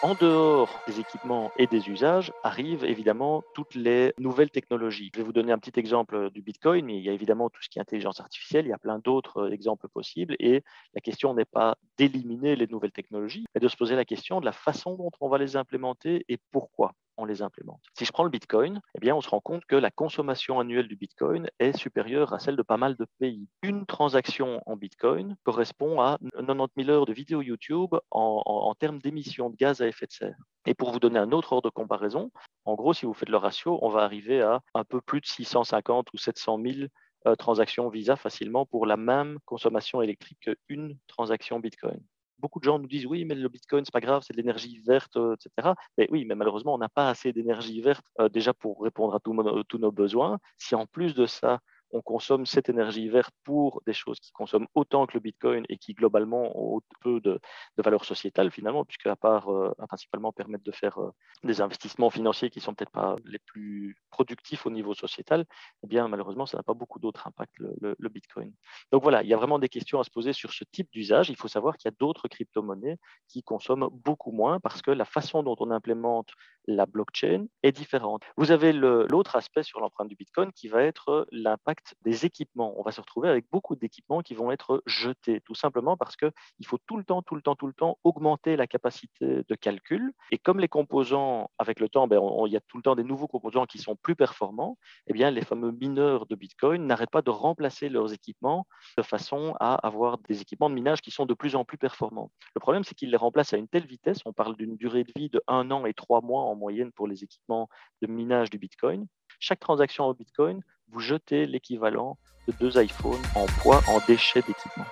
En dehors des équipements et des usages arrivent évidemment toutes les nouvelles technologies. Je vais vous donner un petit exemple du Bitcoin, mais il y a évidemment tout ce qui est intelligence artificielle, il y a plein d'autres exemples possibles. Et la question n'est pas d'éliminer les nouvelles technologies, mais de se poser la question de la façon dont on va les implémenter et pourquoi les implémente. Si je prends le Bitcoin, eh bien, on se rend compte que la consommation annuelle du Bitcoin est supérieure à celle de pas mal de pays. Une transaction en Bitcoin correspond à 90 000 heures de vidéos YouTube en, en termes d'émissions de gaz à effet de serre. Et pour vous donner un autre ordre de comparaison, en gros, si vous faites le ratio, on va arriver à un peu plus de 650 ou 700 000 euh, transactions Visa facilement pour la même consommation électrique qu'une transaction Bitcoin beaucoup de gens nous disent oui, mais le Bitcoin, c'est pas grave, c'est de l'énergie verte, euh, etc. Mais oui, mais malheureusement, on n'a pas assez d'énergie verte euh, déjà pour répondre à tous nos besoins. Si en plus de ça, on consomme cette énergie verte pour des choses qui consomment autant que le Bitcoin et qui globalement ont peu de, valeur sociétale finalement, puisque à part euh, principalement permettre de faire euh, des investissements financiers qui sont peut-être pas les plus productifs au niveau sociétal, eh bien malheureusement ça n'a pas beaucoup d'autres impacts le, le, Bitcoin. Donc voilà, il y a vraiment des questions à se poser sur ce type d'usage. Il faut savoir qu'il y a d'autres crypto-monnaies qui consomment beaucoup moins parce que la façon dont on implémente la blockchain est différente. Vous avez l'autre aspect sur l'empreinte du Bitcoin qui va être l'impact des équipements. On va se retrouver avec beaucoup d'équipements qui vont être jetés, tout simplement parce qu'il faut tout le temps, tout le temps, tout le temps augmenter la capacité de calcul. Et comme les composants, avec le temps, ben, il y a tout le temps des nouveaux composants qui sont plus performants, eh bien, les fameux mineurs de Bitcoin n'arrêtent pas de remplacer leurs équipements de façon à avoir des équipements de minage qui sont de plus en plus performants. Le problème, c'est qu'ils les remplacent à une telle vitesse, on parle d'une durée de vie de un an et trois mois en moyenne pour les équipements de minage du Bitcoin. Chaque transaction au Bitcoin, vous jetez l'équivalent de deux iPhones en poids, en déchets d'équipement.